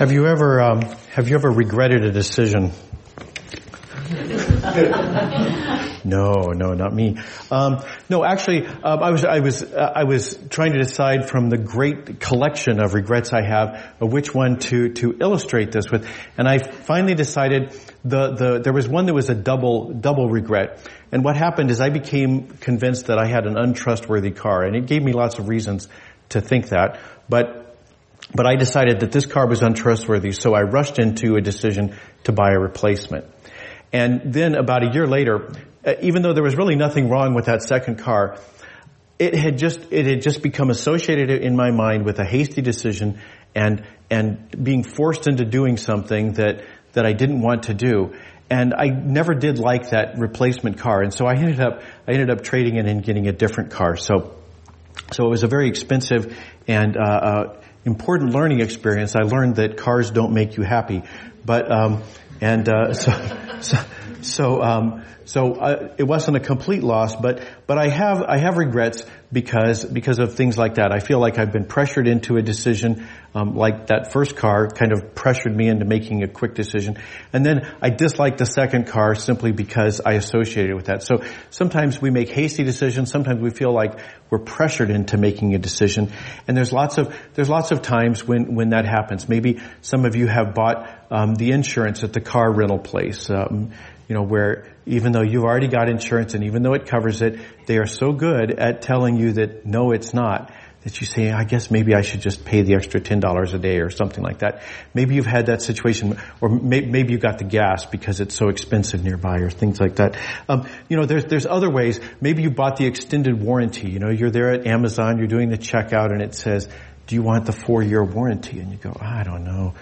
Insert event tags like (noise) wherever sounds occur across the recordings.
Have you ever um, have you ever regretted a decision? no, no, not me. Um, no, actually, uh, I was I was uh, I was trying to decide from the great collection of regrets I have of which one to to illustrate this with, and I finally decided the the there was one that was a double double regret. And what happened is I became convinced that I had an untrustworthy car, and it gave me lots of reasons to think that, but but I decided that this car was untrustworthy, so I rushed into a decision to buy a replacement. And then about a year later, uh, even though there was really nothing wrong with that second car, it had just, it had just become associated in my mind with a hasty decision and, and being forced into doing something that, that I didn't want to do. And I never did like that replacement car. And so I ended up, I ended up trading it and getting a different car. So, so it was a very expensive and, uh, uh, important learning experience. I learned that cars don't make you happy, but um, and uh, (laughs) so so so, um, so uh, it wasn't a complete loss, but but I have I have regrets because because of things like that. I feel like I've been pressured into a decision, um, like that first car kind of pressured me into making a quick decision, and then I dislike the second car simply because I associated with that. So sometimes we make hasty decisions. Sometimes we feel like we're pressured into making a decision, and there's lots of there's lots of times when when that happens. Maybe some of you have bought um, the insurance at the car rental place. Um, you know, where even though you've already got insurance and even though it covers it, they are so good at telling you that no, it's not, that you say, I guess maybe I should just pay the extra $10 a day or something like that. Maybe you've had that situation, or may, maybe you got the gas because it's so expensive nearby or things like that. Um, you know, there's, there's other ways. Maybe you bought the extended warranty. You know, you're there at Amazon, you're doing the checkout and it says, do you want the four year warranty? And you go, I don't know.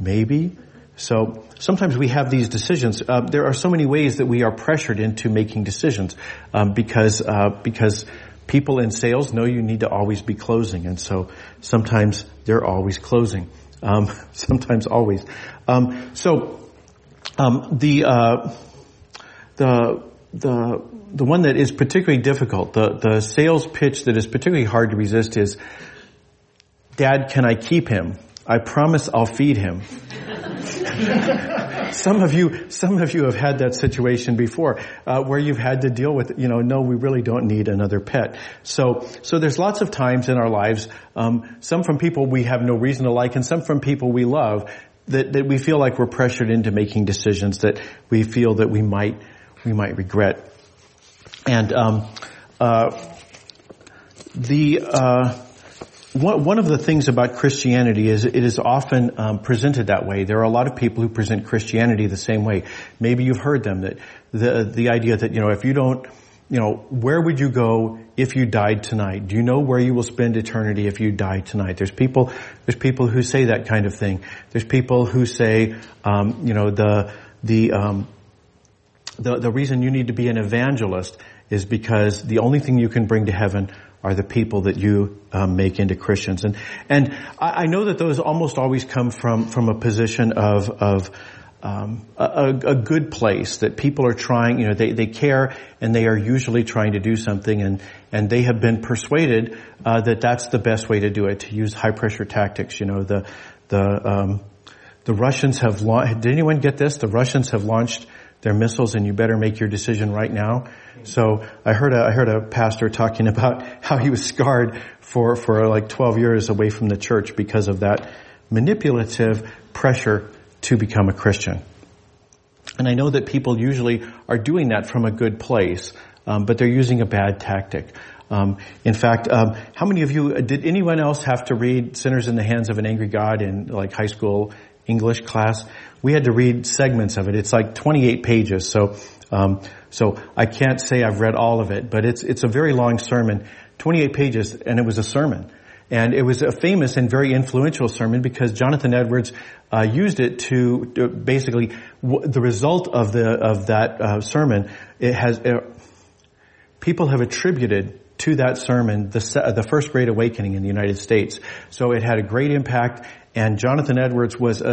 Maybe. So sometimes we have these decisions. Uh, there are so many ways that we are pressured into making decisions um, because uh, because people in sales know you need to always be closing, and so sometimes they're always closing. Um, (laughs) sometimes always. Um, so um, the uh, the the the one that is particularly difficult, the the sales pitch that is particularly hard to resist is, "Dad, can I keep him? I promise I'll feed him." (laughs) some of you, some of you have had that situation before, uh, where you've had to deal with, you know, no, we really don't need another pet. So, so there's lots of times in our lives, um, some from people we have no reason to like, and some from people we love, that, that we feel like we're pressured into making decisions that we feel that we might, we might regret. And um, uh, the uh, one of the things about Christianity is it is often um, presented that way. There are a lot of people who present Christianity the same way. Maybe you've heard them that the the idea that you know if you don't you know, where would you go if you died tonight? Do you know where you will spend eternity if you die tonight? There's people, there's people who say that kind of thing. There's people who say, um, you know, the the um, the the reason you need to be an evangelist is because the only thing you can bring to heaven are the people that you um, make into Christians. And and I, I, know that those almost always come from from a position of of um, a, a, good place that people are trying. You know, they they care and they are usually trying to do something, and and they have been persuaded uh, that that's the best way to do it to use high pressure tactics. You know, the the um, the Russians have launched. Did anyone get this? The Russians have launched their missiles, and you better make your decision right now. So I heard a, I heard a pastor talking (laughs) about how he was scarred for, for like 12 years away from the church because of that manipulative pressure to become a Christian. And I know that people usually are doing that from a good place, um, but they're using a bad tactic. Um, in fact, um, how many of you did anyone else have to read "Sinners in the Hands of an Angry God" in like high school English class? We had to read segments of it. It's like 28 pages, so um, so I can't say I've read all of it, but it's it's a very long sermon, 28 pages, and it was a sermon. And it was a famous and very influential sermon because Jonathan Edwards uh, used it to, to basically w- the result of the of that uh, sermon. It has uh, people have attributed to that sermon the the first Great Awakening in the United States. So it had a great impact, and Jonathan Edwards was a,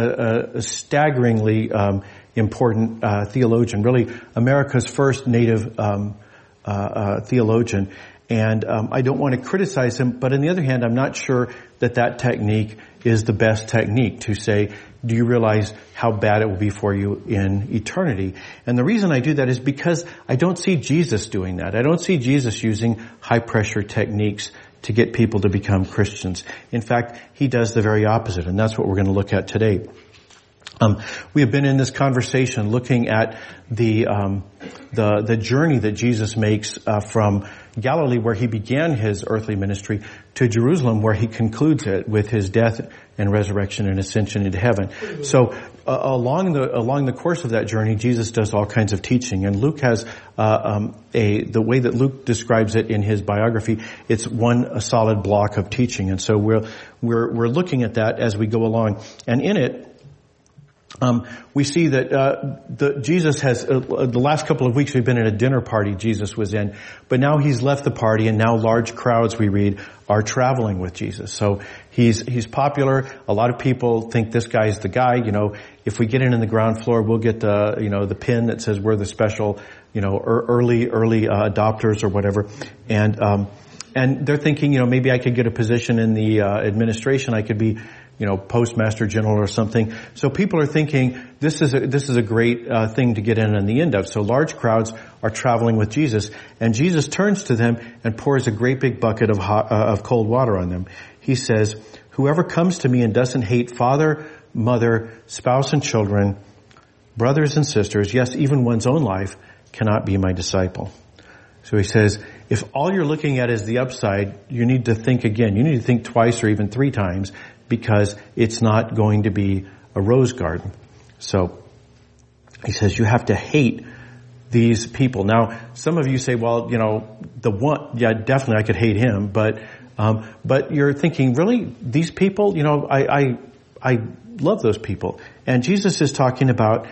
a, a staggeringly um, important uh, theologian, really America's first native um, uh, uh, theologian. And um, I don't want to criticize him, but on the other hand, I'm not sure that that technique is the best technique to say, do you realize how bad it will be for you in eternity? And the reason I do that is because I don't see Jesus doing that. I don't see Jesus using high pressure techniques to get people to become Christians. In fact, he does the very opposite, and that's what we're going to look at today. Um, we have been in this conversation looking at the um, the, the journey that Jesus makes uh, from Galilee, where he began his earthly ministry, to Jerusalem, where he concludes it with his death and resurrection and ascension into heaven. So uh, along the along the course of that journey, Jesus does all kinds of teaching, and Luke has uh, um, a the way that Luke describes it in his biography. It's one a solid block of teaching, and so we're we're we're looking at that as we go along, and in it um, we see that uh, the, Jesus has uh, the last couple of weeks we've been at a dinner party Jesus was in, but now he's left the party and now large crowds we read are traveling with Jesus. So he's he's popular. A lot of people think this guy is the guy. You know, if we get in in the ground floor, we'll get the you know the pin that says we're the special you know early early uh, adopters or whatever, and um, and they're thinking you know maybe I could get a position in the uh, administration. I could be you know, postmaster general or something. So people are thinking this is a, this is a great uh, thing to get in on the end of. So large crowds are traveling with Jesus, and Jesus turns to them and pours a great big bucket of hot, uh, of cold water on them. He says, "Whoever comes to me and doesn't hate father, mother, spouse, and children, brothers and sisters, yes, even one's own life, cannot be my disciple." So he says, if all you're looking at is the upside, you need to think again. You need to think twice or even three times because it's not going to be a rose garden. So he says you have to hate these people. Now, some of you say, well, you know, the one, yeah, definitely I could hate him, but, um, but you're thinking, really, these people, you know, I, I, I love those people. And Jesus is talking about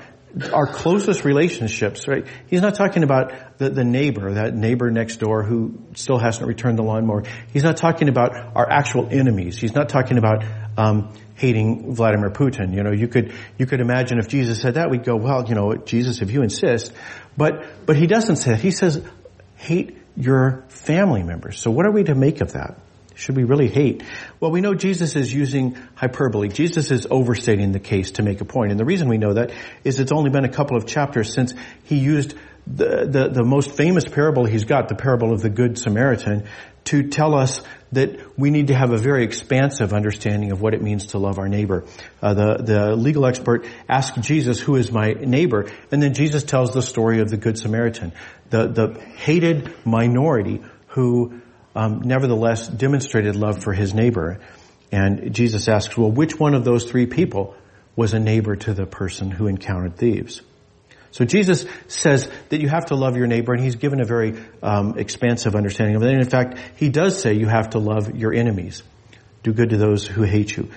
our closest relationships, right? He's not talking about the, the neighbor, that neighbor next door who still hasn't returned the lawnmower. He's not talking about our actual enemies. He's not talking about um, hating Vladimir Putin. You know, you could you could imagine if Jesus said that, we'd go, well, you know, Jesus, if you insist. But but he doesn't say that. He says, hate your family members. So what are we to make of that? Should we really hate? Well, we know Jesus is using hyperbole. Jesus is overstating the case to make a point. And the reason we know that is it's only been a couple of chapters since he used the, the, the most famous parable he's got, the parable of the Good Samaritan, to tell us that we need to have a very expansive understanding of what it means to love our neighbor. Uh, the, the legal expert asked Jesus, who is my neighbor? And then Jesus tells the story of the Good Samaritan, the, the hated minority who um, nevertheless demonstrated love for his neighbor. And Jesus asks, well, which one of those three people was a neighbor to the person who encountered thieves? So Jesus says that you have to love your neighbor, and he's given a very um, expansive understanding of it. And in fact, he does say you have to love your enemies. Do good to those who hate you.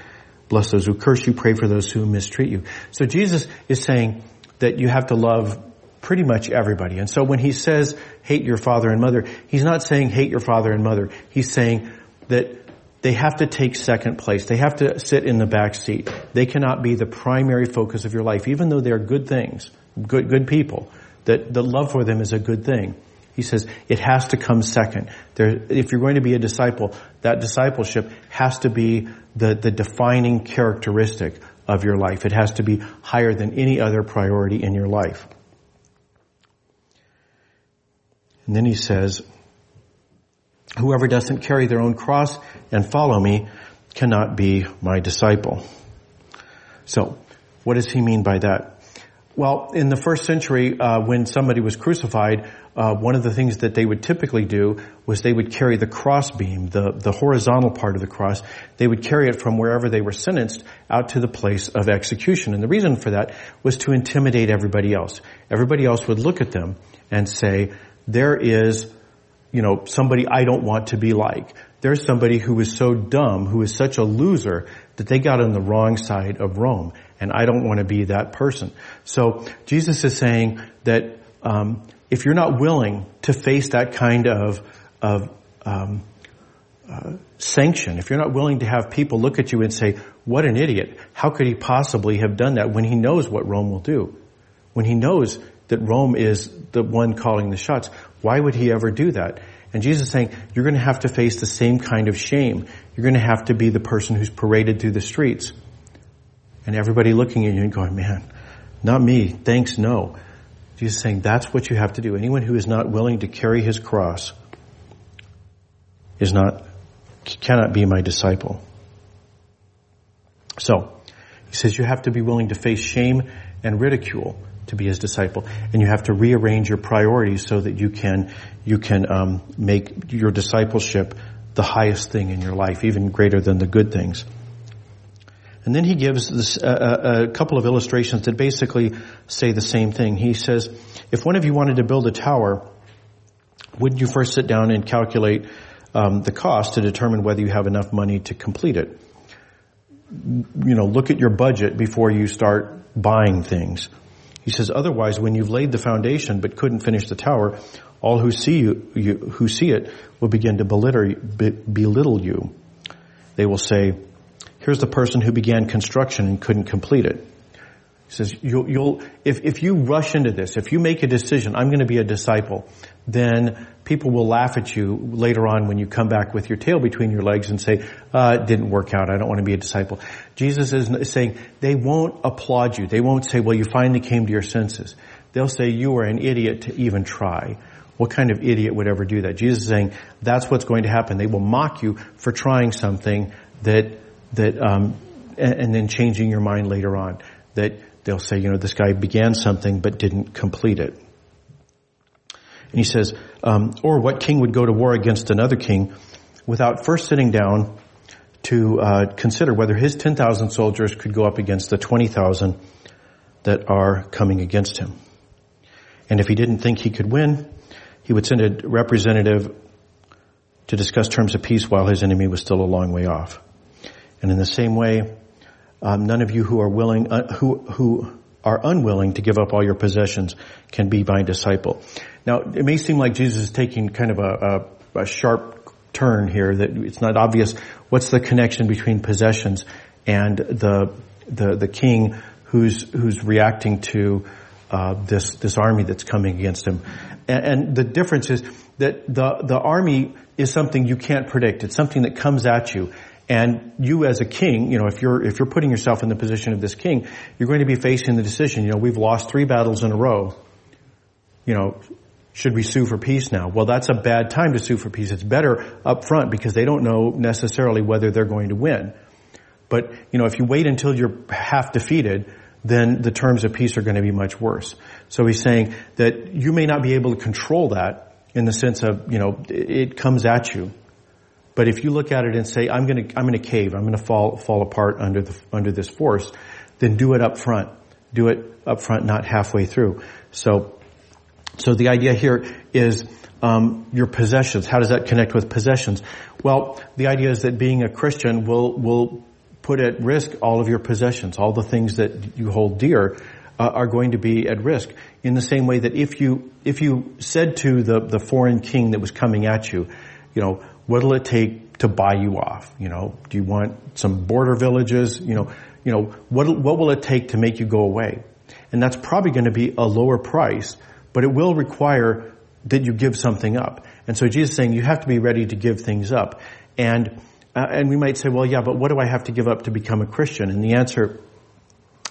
Bless those who curse you. Pray for those who mistreat you. So Jesus is saying that you have to love pretty much everybody. And so when he says hate your father and mother, he's not saying hate your father and mother. He's saying that they have to take second place. They have to sit in the back seat. They cannot be the primary focus of your life, even though they're good things, good, good people, that the love for them is a good thing. He says it has to come second. There, if you're going to be a disciple, that discipleship has to be the, the defining characteristic of your life. It has to be higher than any other priority in your life. And then he says, whoever doesn't carry their own cross and follow me cannot be my disciple. So, what does he mean by that? Well, in the first century, uh, when somebody was crucified, uh, one of the things that they would typically do was they would carry the crossbeam, the, the horizontal part of the cross. They would carry it from wherever they were sentenced out to the place of execution. And the reason for that was to intimidate everybody else. Everybody else would look at them and say, there is, you know, somebody I don't want to be like. There's somebody who is so dumb, who is such a loser that they got on the wrong side of Rome, and I don't want to be that person. So Jesus is saying that um, if you're not willing to face that kind of of um, uh, sanction, if you're not willing to have people look at you and say, "What an idiot! How could he possibly have done that?" when he knows what Rome will do, when he knows that Rome is the one calling the shots. Why would he ever do that? And Jesus is saying, you're going to have to face the same kind of shame. You're going to have to be the person who's paraded through the streets. And everybody looking at you and going, man, not me. Thanks, no. Jesus is saying that's what you have to do. Anyone who is not willing to carry his cross is not, cannot be my disciple. So, he says you have to be willing to face shame and ridicule to be his disciple, and you have to rearrange your priorities so that you can you can um, make your discipleship the highest thing in your life, even greater than the good things. And then he gives this, a couple of illustrations that basically say the same thing. He says, if one of you wanted to build a tower, wouldn't you first sit down and calculate um, the cost to determine whether you have enough money to complete it? You know, look at your budget before you start buying things. He says, otherwise, when you've laid the foundation but couldn't finish the tower, all who see you, you who see it will begin to belittle, belittle you. They will say, Here's the person who began construction and couldn't complete it. He says, you'll, you'll, if, if you rush into this, if you make a decision, I'm going to be a disciple, then people will laugh at you later on when you come back with your tail between your legs and say, uh, it didn't work out. I don't want to be a disciple. Jesus is saying they won't applaud you. They won't say, well, you finally came to your senses. They'll say you are an idiot to even try. What kind of idiot would ever do that? Jesus is saying that's what's going to happen. They will mock you for trying something that that um, and, and, then changing your mind later on that they'll say, you know, this guy began something but didn't complete it. And he says, um, or what king would go to war against another king without first sitting down to uh, consider whether his 10,000 soldiers could go up against the 20,000 that are coming against him. And if he didn't think he could win, he would send a representative to discuss terms of peace while his enemy was still a long way off. And in the same way, um, none of you who are willing, uh, who who are unwilling to give up all your possessions can be my disciple. Now, it may seem like Jesus is taking kind of a, a, a sharp turn here that it's not obvious what's the connection between possessions and the the the king who's who's reacting to uh, this this army that's coming against him, and, and, the difference is that the the army is something you can't predict. It's something that comes at you, and you as a king, you know, if you're, if you're putting yourself in the position of this king, you're going to be facing the decision, you know, we've lost three battles in a row. You know, should we sue for peace now? Well, that's a bad time to sue for peace. It's better up front because they don't know necessarily whether they're going to win. But, you know, if you wait until you're half defeated, then the terms of peace are going to be much worse. So he's saying that you may not be able to control that in the sense of, you know, it comes at you. But if you look at it and say, I'm gonna, I'm gonna cave, I'm gonna fall, fall apart under the, under this force, then do it up front. Do it up front, not halfway through. So, so the idea here is, um, your possessions. How does that connect with possessions? Well, the idea is that being a Christian will, will put at risk all of your possessions, all the things that you hold dear, uh, are going to be at risk. In the same way that if you, if you said to the, the foreign king that was coming at you, you know, What'll it take to buy you off? You know, do you want some border villages? You know, you know, what, what will it take to make you go away? And that's probably going to be a lower price, but it will require that you give something up. And so Jesus is saying you have to be ready to give things up. And, uh, and we might say, well, yeah, but what do I have to give up to become a Christian? And the answer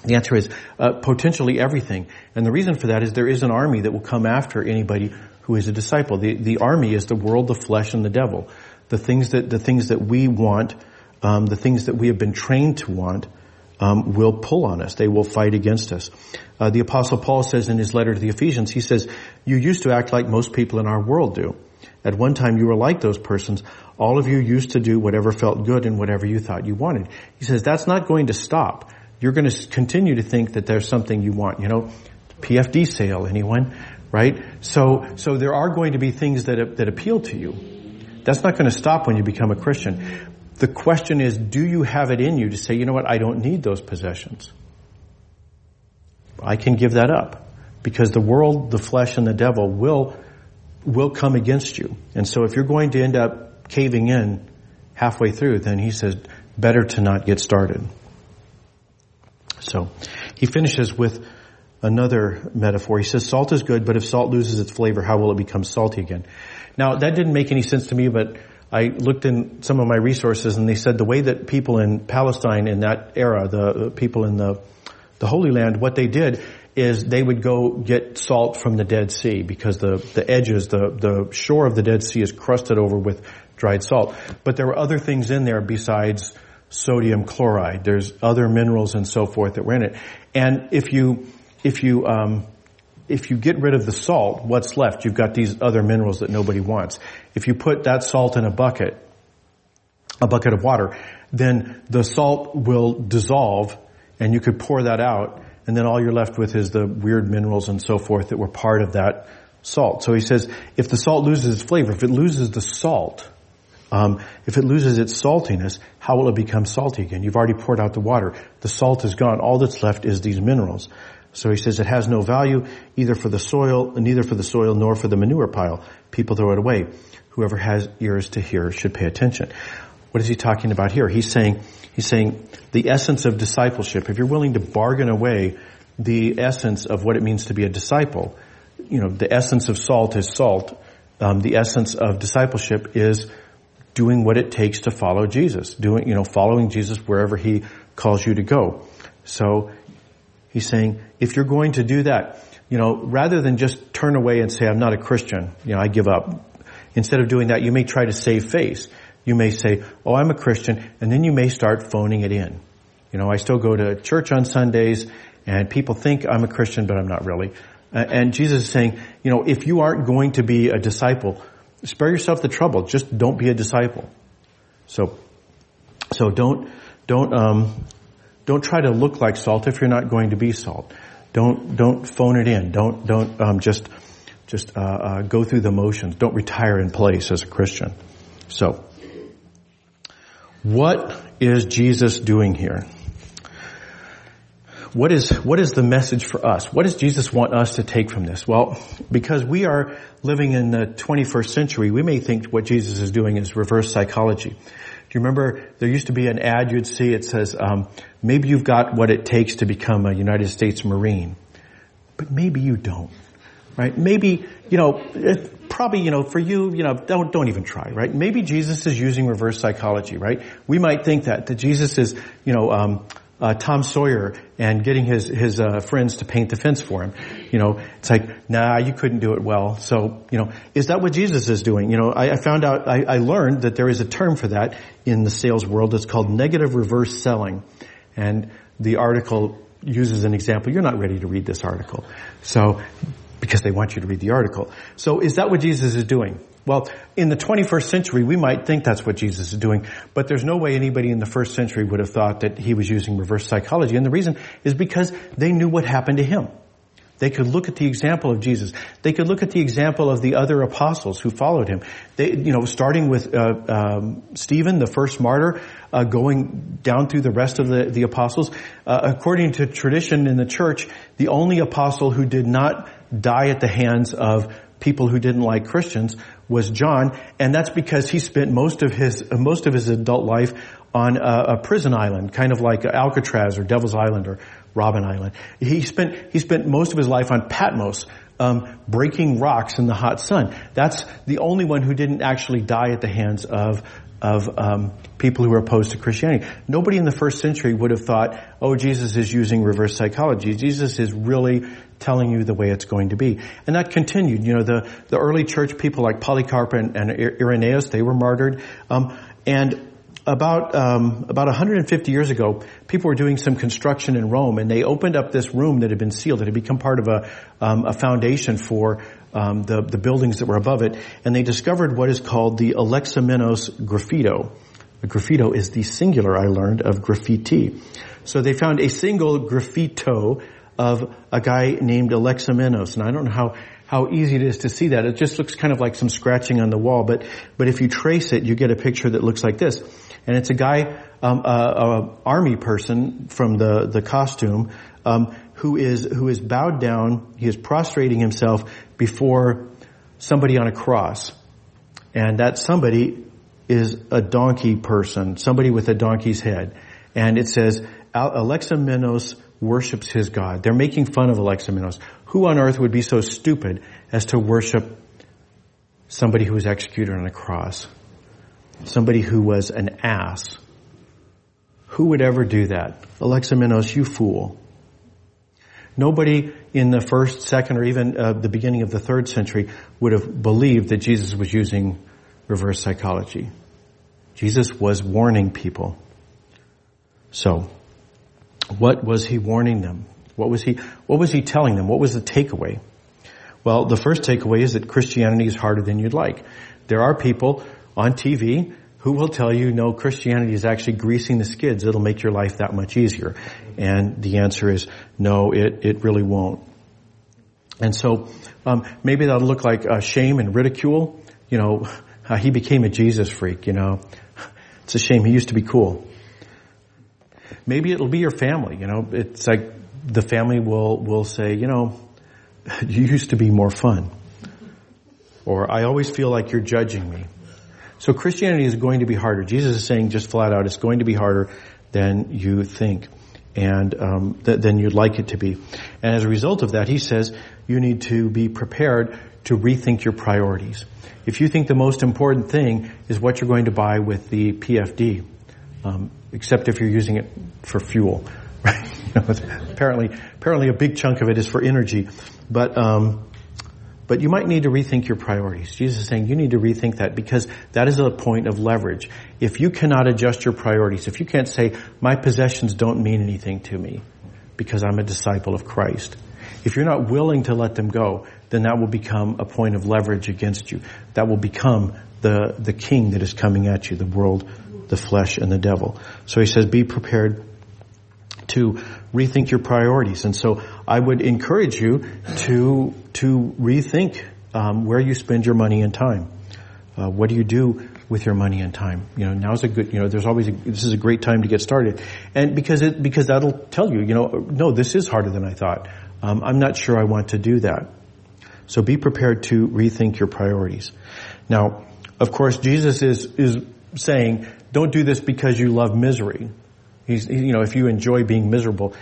the answer is uh, potentially everything. And the reason for that is there is an army that will come after anybody who is a disciple. The, the army is the world, the flesh, and the devil the things that the things that we want, um, the things that we have been trained to want, um, will pull on us. They will fight against us. Uh, the apostle Paul says in his letter to the Ephesians, he says, "You used to act like most people in our world do. At one time, you were like those persons. All of you used to do whatever felt good and whatever you thought you wanted." He says that's not going to stop. You're going to continue to think that there's something you want. You know, PFD sale, anyone? Right? So, so there are going to be things that that appeal to you. That's not going to stop when you become a Christian. The question is, do you have it in you to say, you know what, I don't need those possessions. I can give that up. Because the world, the flesh, and the devil will, will come against you. And so if you're going to end up caving in halfway through, then he says, better to not get started. So, he finishes with another metaphor. He says salt is good, but if salt loses its flavor, how will it become salty again? Now that didn't make any sense to me, but I looked in some of my resources and they said the way that people in Palestine in that era, the people in the, the Holy Land, what they did is they would go get salt from the Dead Sea because the, the edges, the, the shore of the Dead Sea is crusted over with dried salt. But there were other things in there besides sodium chloride. There's other minerals and so forth that were in it. And if you, if you, um, if you get rid of the salt, what's left? You've got these other minerals that nobody wants. If you put that salt in a bucket, a bucket of water, then the salt will dissolve and you could pour that out and then all you're left with is the weird minerals and so forth that were part of that salt. So he says, if the salt loses its flavor, if it loses the salt, um, if it loses its saltiness, how will it become salty again? You've already poured out the water. The salt is gone. All that's left is these minerals. So he says it has no value either for the soil, neither for the soil nor for the manure pile. People throw it away. Whoever has ears to hear should pay attention. What is he talking about here? He's saying, he's saying the essence of discipleship. If you're willing to bargain away the essence of what it means to be a disciple, you know, the essence of salt is salt. Um, the essence of discipleship is doing what it takes to follow Jesus, doing, you know, following Jesus wherever he calls you to go. So He's saying, if you're going to do that, you know, rather than just turn away and say, I'm not a Christian, you know, I give up. Instead of doing that, you may try to save face. You may say, oh, I'm a Christian, and then you may start phoning it in. You know, I still go to church on Sundays, and people think I'm a Christian, but I'm not really. And Jesus is saying, you know, if you aren't going to be a disciple, spare yourself the trouble. Just don't be a disciple. So, so don't, don't, um, don't try to look like salt if you're not going to be salt. Don't don't phone it in. Don't don't um, just just uh, uh, go through the motions. Don't retire in place as a Christian. So, what is Jesus doing here? What is what is the message for us? What does Jesus want us to take from this? Well, because we are living in the 21st century, we may think what Jesus is doing is reverse psychology. Do you remember there used to be an ad you'd see? It says, um, maybe you've got what it takes to become a United States Marine, but maybe you don't, right? Maybe, you know, probably, you know, for you, you know, don't, don't even try, right? Maybe Jesus is using reverse psychology, right? We might think that, that Jesus is, you know, um, uh, Tom Sawyer and getting his his uh, friends to paint the fence for him. You know, it's like, nah, you couldn't do it well. So, you know, is that what Jesus is doing? You know, I, I found out, I, I, learned that there is a term for that in the sales world. It's called negative reverse selling, and the article uses an example. You're not ready to read this article, so because they want you to read the article. So, is that what Jesus is doing? Well, in the 21st century, we might think that's what Jesus is doing, but there's no way anybody in the first century would have thought that he was using reverse psychology. And the reason is because they knew what happened to him. They could look at the example of Jesus. They could look at the example of the other apostles who followed him. They, you know, starting with uh, um, Stephen, the first martyr, uh, going down through the rest of the, the apostles. Uh, according to tradition in the church, the only apostle who did not die at the hands of people who didn't like Christians was John, and that's because he spent most of his most of his adult life on a, a prison island, kind of like Alcatraz or Devil's Island or Robben Island. He spent he spent most of his life on Patmos, um, breaking rocks in the hot sun. That's the only one who didn't actually die at the hands of of um, people who are opposed to Christianity. Nobody in the first century would have thought, "Oh, Jesus is using reverse psychology. Jesus is really telling you the way it's going to be. And that continued. You know, the, the early church people like Polycarp and, and Irenaeus, they were martyred. Um, and about um, about 150 years ago, people were doing some construction in Rome, and they opened up this room that had been sealed. It had become part of a um, a foundation for um, the the buildings that were above it, and they discovered what is called the Alexamenos graffito. The graffito is the singular, I learned, of graffiti. So they found a single graffito of a guy named Alexamenos. And I don't know how, how easy it is to see that. It just looks kind of like some scratching on the wall, but, but if you trace it, you get a picture that looks like this. And it's a guy, um, a, a army person from the, the costume, um, who is, who is bowed down, he is prostrating himself before somebody on a cross. And that somebody is a donkey person, somebody with a donkey's head. And it says, Alexamenos worships his God. They're making fun of Alexamenos. Who on earth would be so stupid as to worship somebody who was executed on a cross? Somebody who was an ass. Who would ever do that? Alexamenos, you fool. Nobody in the first, second, or even uh, the beginning of the third century would have believed that Jesus was using reverse psychology. Jesus was warning people. So, what was he warning them? What was he, what was he telling them? What was the takeaway? Well, the first takeaway is that Christianity is harder than you'd like. There are people on TV who will tell you, no, Christianity is actually greasing the skids. It'll make your life that much easier. And the answer is, no, it, it really won't. And so, um, maybe that'll look like uh, shame and ridicule. You know, (laughs) uh, he became a Jesus freak, you know. (laughs) It's a shame. He used to be cool. Maybe it'll be your family, you know. It's like the family will, will say, you know, (laughs) you used to be more fun. Or I always feel like you're judging me. So Christianity is going to be harder. Jesus is saying just flat out, it's going to be harder than you think and um, th- than you'd like it to be. And as a result of that, he says you need to be prepared to rethink your priorities. If you think the most important thing is what you're going to buy with the PFD, um, except if you're using it for fuel, (laughs) right? (laughs) You know, apparently, apparently a big chunk of it is for energy, but um, but you might need to rethink your priorities. Jesus is saying you need to rethink that because that is a point of leverage. If you cannot adjust your priorities, if you can't say, my possessions don't mean anything to me because I'm a disciple of Christ, if you're not willing to let them go, then that will become a point of leverage against you. That will become the, the king that is coming at you, the world, the flesh, and the devil. So he says, be prepared to rethink your priorities. And so I would encourage you to to rethink um, where you spend your money and time. Uh, what do you do with your money and time? You know, now's a good. You know, there's always a, this is a great time to get started, and because it because that'll tell you. You know, no, this is harder than I thought. Um, I'm not sure I want to do that. So be prepared to rethink your priorities. Now, of course, Jesus is is saying, don't do this because you love misery. He's, you know, if you enjoy being miserable,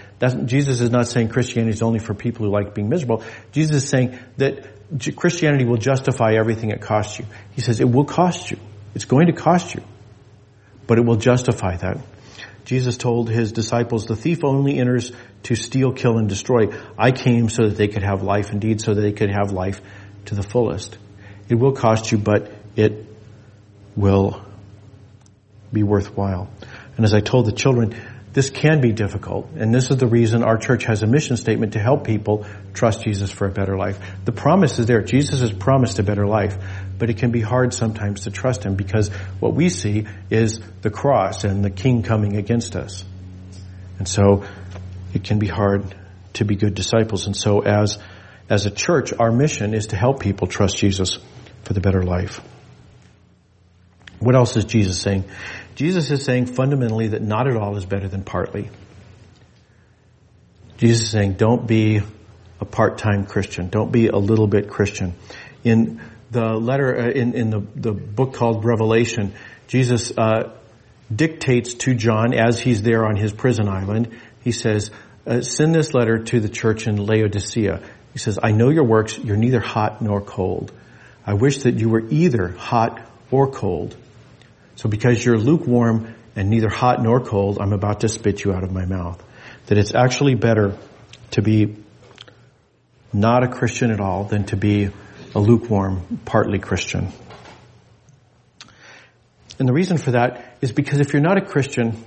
Jesus is not saying Christianity is only for people who like being miserable. Jesus is saying that Christianity will justify everything it costs you. He says it will cost you. It's going to cost you. But it will justify that. Jesus told his disciples, the thief only enters to steal, kill, and destroy. I came so that they could have life indeed, so that they could have life to the fullest. It will cost you, but it will be worthwhile. And as I told the children, this can be difficult. And this is the reason our church has a mission statement to help people trust Jesus for a better life. The promise is there. Jesus has promised a better life. But it can be hard sometimes to trust Him because what we see is the cross and the King coming against us. And so it can be hard to be good disciples. And so as, as a church, our mission is to help people trust Jesus for the better life. What else is Jesus saying? Jesus is saying fundamentally that not at all is better than partly. Jesus is saying don't be a part-time Christian. Don't be a little bit Christian. In the letter, uh, in, in the, the book called Revelation, Jesus uh, dictates to John as he's there on his prison island. He says, uh, send this letter to the church in Laodicea. He says, I know your works. You're neither hot nor cold. I wish that you were either hot or cold. So because you're lukewarm and neither hot nor cold, I'm about to spit you out of my mouth. That it's actually better to be not a Christian at all than to be a lukewarm, partly Christian. And the reason for that is because if you're not a Christian,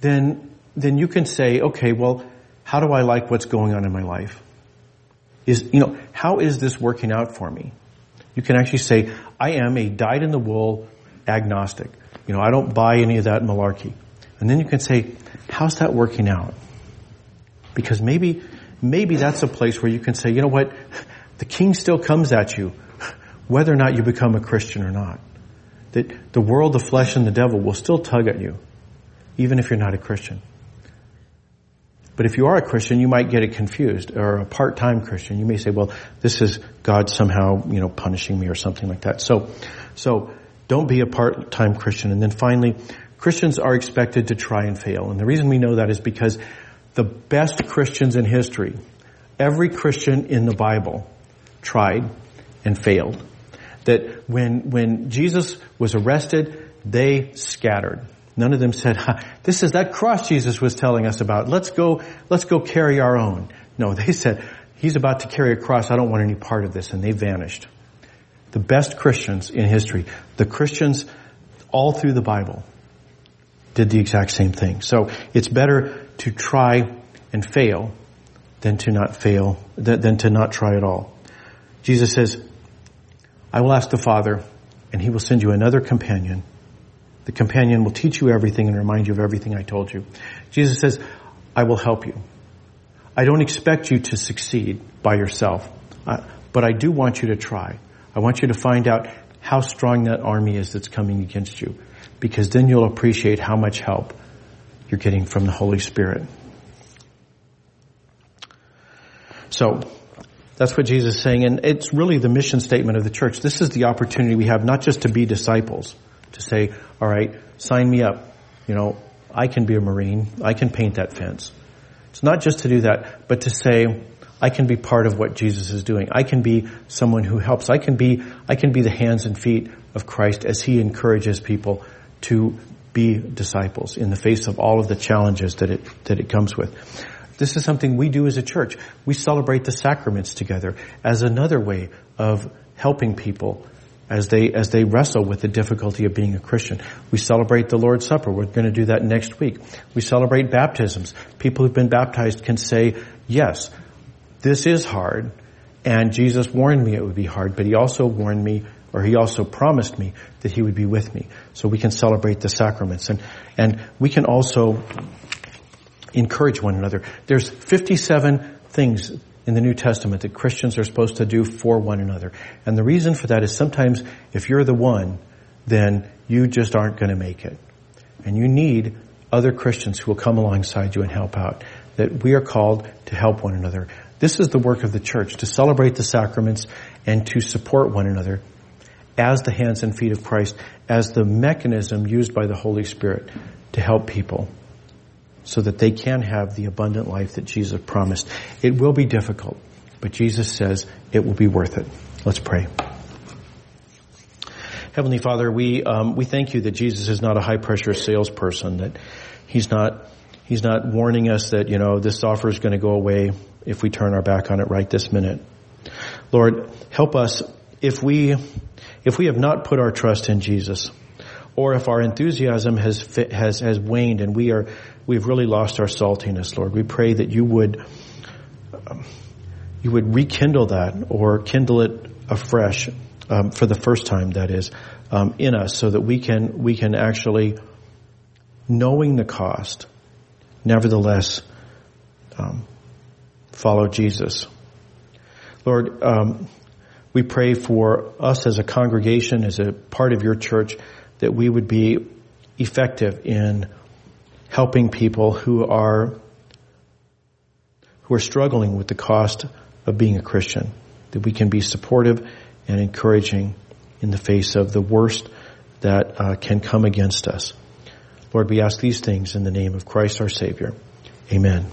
then, then you can say, okay, well, how do I like what's going on in my life? Is, you know, how is this working out for me? You can actually say, I am a dyed in the wool agnostic. You know, I don't buy any of that malarkey. And then you can say, how's that working out? Because maybe, maybe that's a place where you can say, you know what? The king still comes at you, whether or not you become a Christian or not. That the world, the flesh, and the devil will still tug at you, even if you're not a Christian. But if you are a Christian, you might get it confused, or a part-time Christian. You may say, well, this is God somehow, you know, punishing me or something like that. So, so, don't be a part-time Christian. And then finally, Christians are expected to try and fail. And the reason we know that is because the best Christians in history, every Christian in the Bible tried and failed. That when, when Jesus was arrested, they scattered. None of them said, this is that cross Jesus was telling us about. Let's go, let's go carry our own. No, they said, he's about to carry a cross. I don't want any part of this. And they vanished. The best Christians in history, the Christians all through the Bible, did the exact same thing. So it's better to try and fail than to not fail, than to not try at all. Jesus says, I will ask the Father and he will send you another companion. The companion will teach you everything and remind you of everything I told you. Jesus says, I will help you. I don't expect you to succeed by yourself, uh, but I do want you to try. I want you to find out how strong that army is that's coming against you, because then you'll appreciate how much help you're getting from the Holy Spirit. So, that's what Jesus is saying, and it's really the mission statement of the church. This is the opportunity we have not just to be disciples, to say, all right, sign me up. You know, I can be a Marine. I can paint that fence. It's not just to do that, but to say, I can be part of what Jesus is doing. I can be someone who helps. I can be, I can be the hands and feet of Christ as He encourages people to be disciples in the face of all of the challenges that it, that it comes with. This is something we do as a church. We celebrate the sacraments together as another way of helping people as they, as they wrestle with the difficulty of being a Christian. We celebrate the Lord's Supper. We're going to do that next week. We celebrate baptisms. People who've been baptized can say, yes, this is hard, and Jesus warned me it would be hard, but he also warned me, or he also promised me that he would be with me. So we can celebrate the sacraments. And, and we can also encourage one another. There's 57 things in the New Testament that Christians are supposed to do for one another. And the reason for that is sometimes if you're the one, then you just aren't going to make it. And you need other Christians who will come alongside you and help out. That we are called to help one another. This is the work of the church, to celebrate the sacraments and to support one another as the hands and feet of Christ, as the mechanism used by the Holy Spirit to help people so that they can have the abundant life that Jesus promised. It will be difficult, but Jesus says it will be worth it. Let's pray. Heavenly Father, we um, we thank you that Jesus is not a high pressure salesperson. That he's not he's not warning us that you know this offer is going to go away if we turn our back on it right this minute. Lord, help us if we if we have not put our trust in Jesus, or if our enthusiasm has has has waned and we are we've really lost our saltiness, Lord. We pray that you would, um, you would rekindle that or kindle it afresh um, for the first time, that is, um, in us, so that we can we can actually, knowing the cost, nevertheless, um, follow Jesus. Lord, um, we pray for us as a congregation, as a part of your church, that we would be effective in helping people who are who are struggling with the cost of being a Christian. That we can be supportive and encouraging in the face of the worst that uh, can come against us. Lord, we ask these things in the name of Christ our Savior. Amen.